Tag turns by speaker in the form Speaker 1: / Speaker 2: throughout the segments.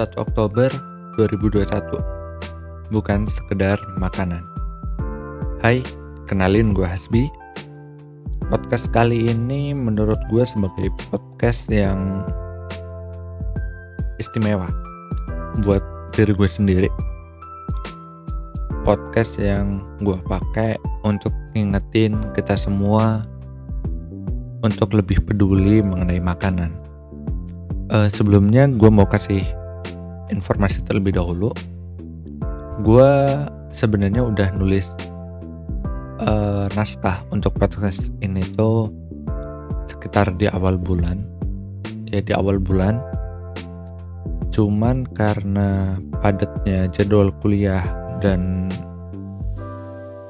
Speaker 1: 1 Oktober 2021 Bukan sekedar makanan. Hai, kenalin gue Hasbi. Podcast kali ini menurut gue sebagai podcast yang istimewa Buat diri gue sendiri. Podcast yang gue pakai untuk ngingetin kita semua Untuk lebih peduli mengenai makanan. Uh, sebelumnya gue mau kasih informasi terlebih dahulu gue sebenarnya udah nulis uh, naskah untuk podcast ini tuh sekitar di awal bulan. Ya di awal bulan. Cuman karena padatnya jadwal kuliah dan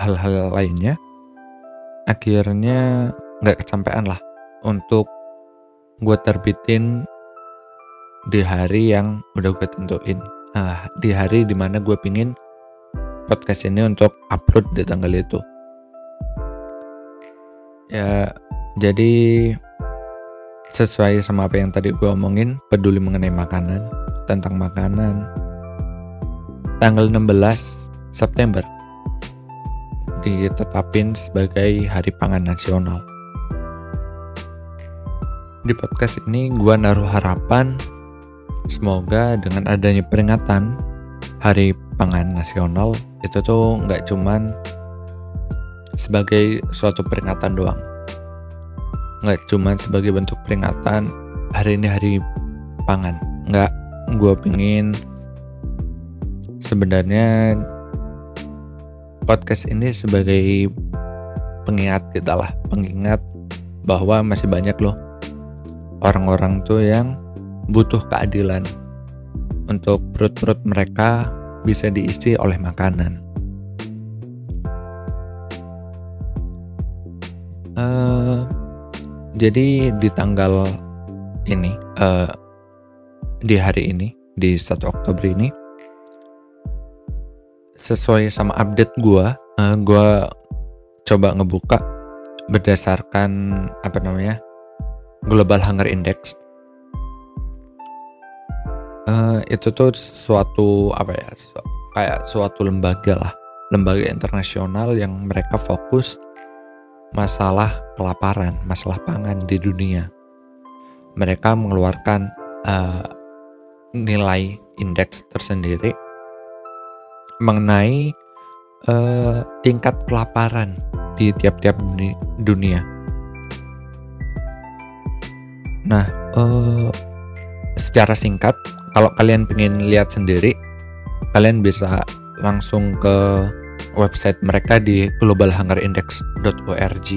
Speaker 1: hal-hal lainnya akhirnya nggak kecapean lah untuk gue terbitin di hari yang udah gue tentuin. Nah, di hari di mana gue pingin podcast ini untuk upload di tanggal itu. Ya, jadi sesuai sama apa yang tadi gue omongin, peduli mengenai makanan, tentang makanan. Tanggal 16 September ditetapin sebagai Hari Pangan Nasional. Di podcast ini gue naruh harapan Semoga dengan adanya peringatan Hari Pangan Nasional itu tuh nggak cuman sebagai suatu peringatan doang. Nggak cuman sebagai bentuk peringatan hari ini hari pangan. Nggak, gue pingin sebenarnya podcast ini sebagai pengingat kita lah, pengingat bahwa masih banyak loh orang-orang tuh yang butuh keadilan untuk perut-perut mereka bisa diisi oleh makanan. Uh, jadi di tanggal ini, uh, di hari ini, di 1 Oktober ini, sesuai sama update gue, uh, gue coba ngebuka berdasarkan apa namanya Global Hunger Index itu tuh suatu apa ya su kayak suatu lembaga lah lembaga internasional yang mereka fokus masalah kelaparan masalah pangan di dunia mereka mengeluarkan uh, nilai indeks tersendiri mengenai uh, tingkat kelaparan di tiap-tiap dunia. Nah, uh, secara singkat kalau kalian pengen lihat sendiri kalian bisa langsung ke website mereka di globalhungerindex.org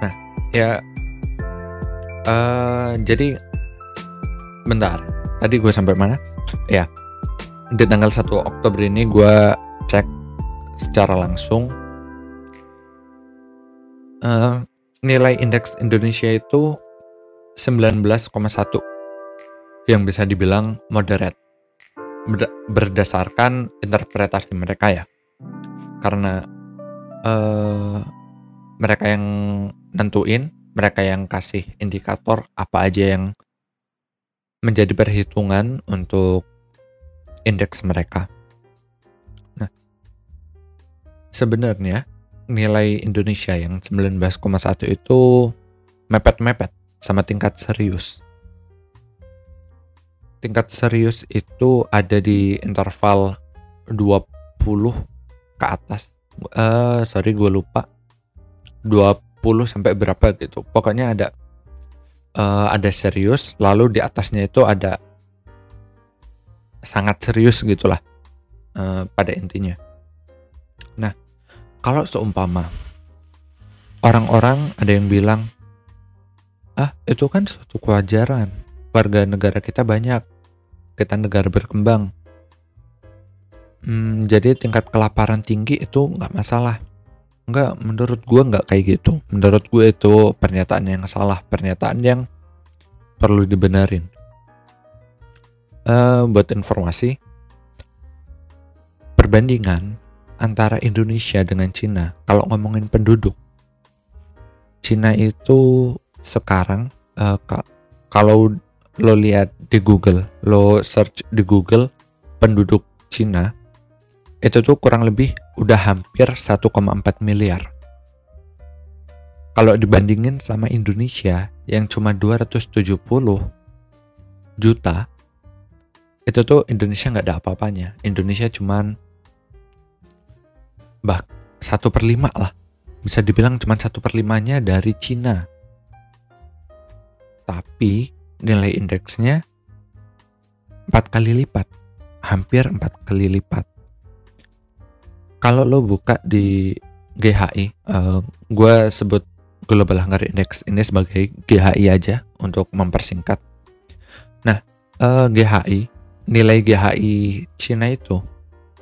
Speaker 1: nah ya uh, jadi bentar. Tadi gue sampai mana? Ya di tanggal 1 Oktober ini gue cek secara langsung uh, nilai indeks Indonesia itu 19,1 yang bisa dibilang moderate. Berdasarkan interpretasi mereka ya. Karena uh, mereka yang nentuin mereka yang kasih indikator apa aja yang menjadi perhitungan untuk indeks mereka. Nah sebenarnya nilai Indonesia yang 19,1 itu mepet-mepet sama tingkat serius tingkat serius itu ada di interval 20 ke atas. Uh, sorry gue lupa. 20 sampai berapa gitu. Pokoknya ada uh, ada serius, lalu di atasnya itu ada sangat serius gitulah uh, pada intinya. Nah, kalau seumpama orang-orang ada yang bilang, ah itu kan suatu kewajaran warga negara kita banyak. Kita negara berkembang. Hmm, jadi tingkat kelaparan tinggi itu nggak masalah. Nggak, menurut gue nggak kayak gitu. Menurut gue itu pernyataan yang salah, pernyataan yang perlu dibenarin. Uh, buat informasi, perbandingan antara Indonesia dengan Cina, kalau ngomongin penduduk, Cina itu sekarang uh, kalau lo lihat di Google, lo search di Google penduduk Cina itu tuh kurang lebih udah hampir 1,4 miliar. Kalau dibandingin sama Indonesia yang cuma 270 juta, itu tuh Indonesia nggak ada apa-apanya. Indonesia cuman bah satu per lima lah. Bisa dibilang cuma satu per limanya dari Cina. Tapi nilai indeksnya empat kali lipat, hampir empat kali lipat. Kalau lo buka di GHI, uh, eh, gue sebut Global Hunger Index ini sebagai GHI aja untuk mempersingkat. Nah, uh, eh, GHI, nilai GHI Cina itu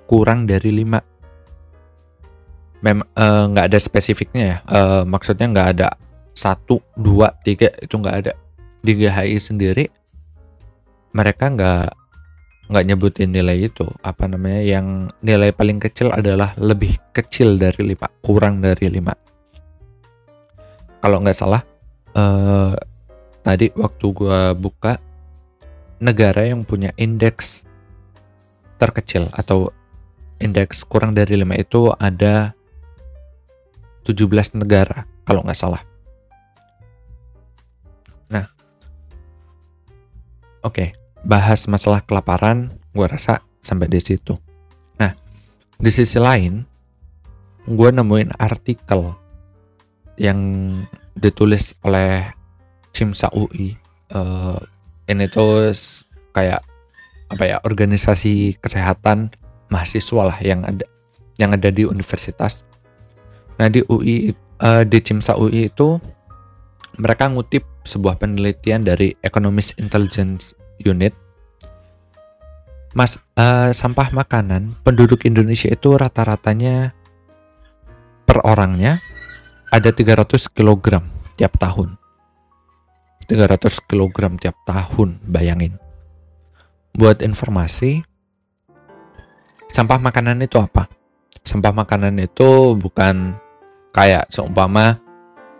Speaker 1: kurang dari 5. Mem uh, nggak ada spesifiknya ya. Uh, maksudnya nggak ada satu, dua, tiga itu nggak ada. Di GHI sendiri mereka nggak nggak nyebutin nilai itu. Apa namanya? Yang nilai paling kecil adalah lebih kecil dari lima kurang dari lima. Kalau nggak salah uh, tadi waktu gue buka negara yang punya indeks terkecil atau indeks kurang dari 5 itu ada 17 negara kalau nggak salah. Oke, bahas masalah kelaparan, gue rasa sampai di situ. Nah, di sisi lain, gue nemuin artikel yang ditulis oleh Cimsa UI uh, eh, ini tuh kayak apa ya organisasi kesehatan mahasiswa lah yang ada yang ada di universitas. Nah di UI uh, eh, di Cimsa UI itu mereka ngutip sebuah penelitian dari Economist Intelligence Unit. Mas uh, sampah makanan penduduk Indonesia itu rata-ratanya per orangnya ada 300 kg tiap tahun. 300 kg tiap tahun, bayangin. Buat informasi, sampah makanan itu apa? Sampah makanan itu bukan kayak seumpama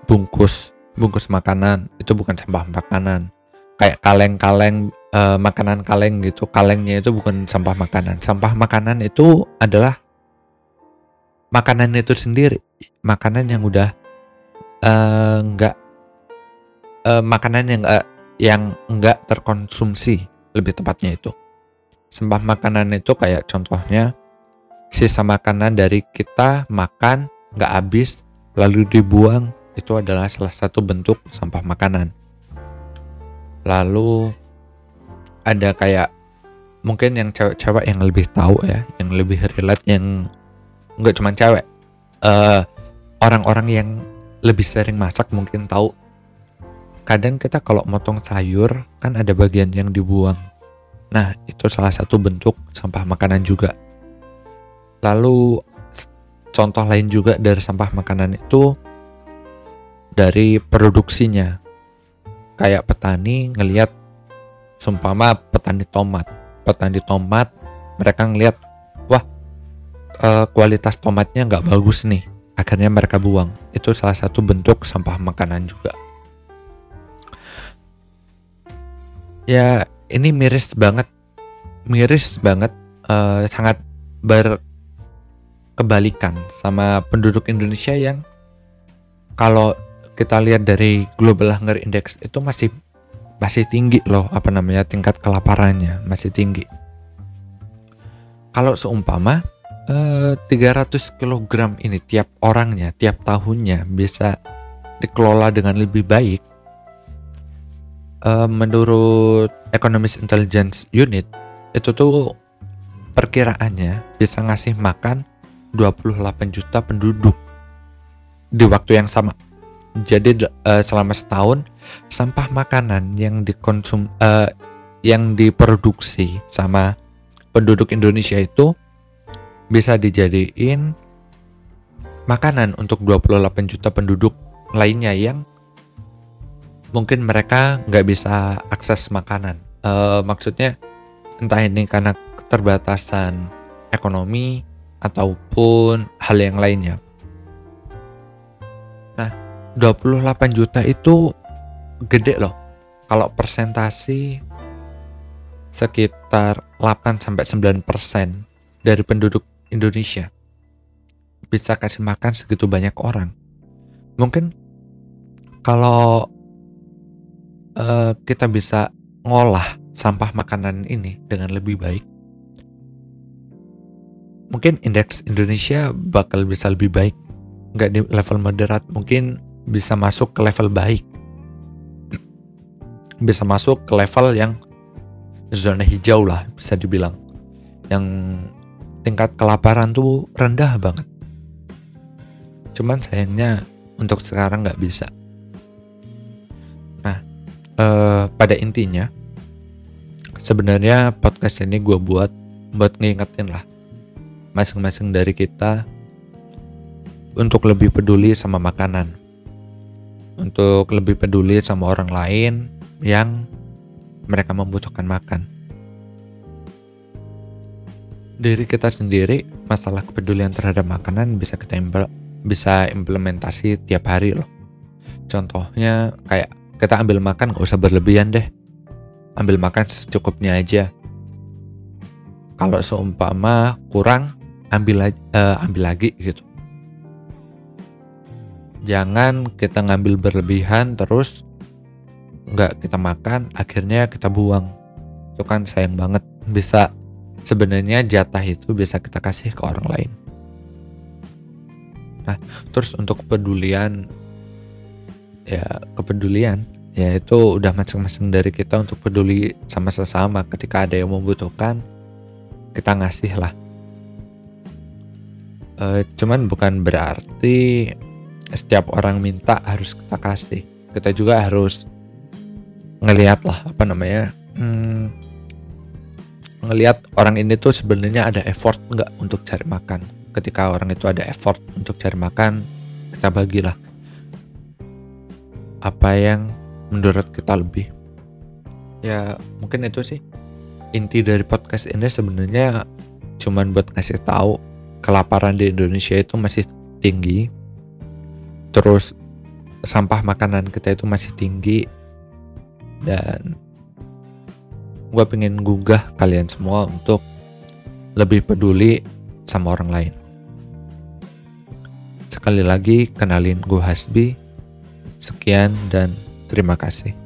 Speaker 1: bungkus bungkus makanan itu bukan sampah makanan. Kayak kaleng-kaleng e, makanan kaleng gitu kalengnya itu bukan sampah makanan. Sampah makanan itu adalah makanan itu sendiri. Makanan yang udah uh, nggak uh, makanan yang uh, yang nggak terkonsumsi lebih tepatnya itu. Sampah makanan itu kayak contohnya sisa makanan dari kita makan nggak habis lalu dibuang itu adalah salah satu bentuk sampah makanan. Lalu ada kayak mungkin yang cewek-cewek yang lebih tahu ya yang lebih relate yang nggak cuma cewek. Uh, orang-orang yang lebih sering masak mungkin tahu. Kadang kita kalau motong sayur kan ada bagian yang dibuang. Nah itu salah satu bentuk sampah makanan juga. Lalu contoh lain juga dari sampah makanan itu dari produksinya kayak petani ngelihat sumpama petani tomat petani tomat mereka ngelihat wah eh, kualitas tomatnya nggak bagus nih akhirnya mereka buang. Itu salah satu bentuk sampah makanan juga. Ya, ini miris banget. Miris banget uh, sangat berkebalikan sama penduduk Indonesia yang kalau kita lihat dari Global Hunger Index itu masih masih tinggi loh apa namanya tingkat kelaparannya masih tinggi. Kalau seumpama 300 eh, kg ini tiap orangnya, tiap tahunnya bisa dikelola dengan lebih baik. Uh, menurut Economist Intelligence Unit itu tuh perkiraannya bisa ngasih makan 28 juta penduduk di waktu yang sama. Jadi uh, selama setahun sampah makanan yang dikonsum uh, yang diproduksi sama penduduk Indonesia itu bisa dijadiin makanan untuk 28 juta penduduk lainnya yang mungkin mereka nggak bisa akses makanan. Uh, maksudnya entah ini karena keterbatasan ekonomi ataupun hal yang lainnya. Nah, 28 juta itu gede loh. kalau persentasi sekitar 8 sampai 9% dari penduduk Indonesia bisa kasih makan segitu banyak orang. Mungkin kalau uh, kita bisa ngolah sampah makanan ini dengan lebih baik, mungkin indeks Indonesia bakal bisa lebih baik. Nggak di level moderat, mungkin bisa masuk ke level baik. Bisa masuk ke level yang zona hijau lah, bisa dibilang. Yang tingkat kelaparan tuh rendah banget. Cuman sayangnya untuk sekarang nggak bisa. Nah, eh, pada intinya, sebenarnya podcast ini gue buat buat ngingetin lah masing-masing dari kita untuk lebih peduli sama makanan, untuk lebih peduli sama orang lain yang mereka membutuhkan makan. Dari kita sendiri, masalah kepedulian terhadap makanan bisa kita bisa implementasi tiap hari loh. Contohnya kayak kita ambil makan gak usah berlebihan deh. Ambil makan secukupnya aja. Kalau seumpama kurang, ambil uh, ambil lagi gitu jangan kita ngambil berlebihan terus nggak kita makan akhirnya kita buang. Itu kan sayang banget. Bisa sebenarnya jatah itu bisa kita kasih ke orang lain. Nah terus untuk kepedulian ya kepedulian ya itu udah masing-masing dari kita untuk peduli sama sesama. Ketika ada yang membutuhkan kita ngasih lah. Uh, cuman bukan berarti setiap orang minta harus kita kasih. Kita juga harus ngelihat lah apa namanya hmm, ngelihat orang ini tuh sebenarnya ada effort nggak untuk cari makan. Ketika orang itu ada effort untuk cari makan kita bagilah apa yang menurut kita lebih. Ya mungkin itu sih. Inti dari podcast ini sebenarnya cuman buat ngasih tahu kelaparan di Indonesia itu masih tinggi terus sampah makanan kita itu masih tinggi dan gue pengen gugah kalian semua untuk lebih peduli sama orang lain. Sekali lagi kenalin gue Hasbi. Sekian dan terima kasih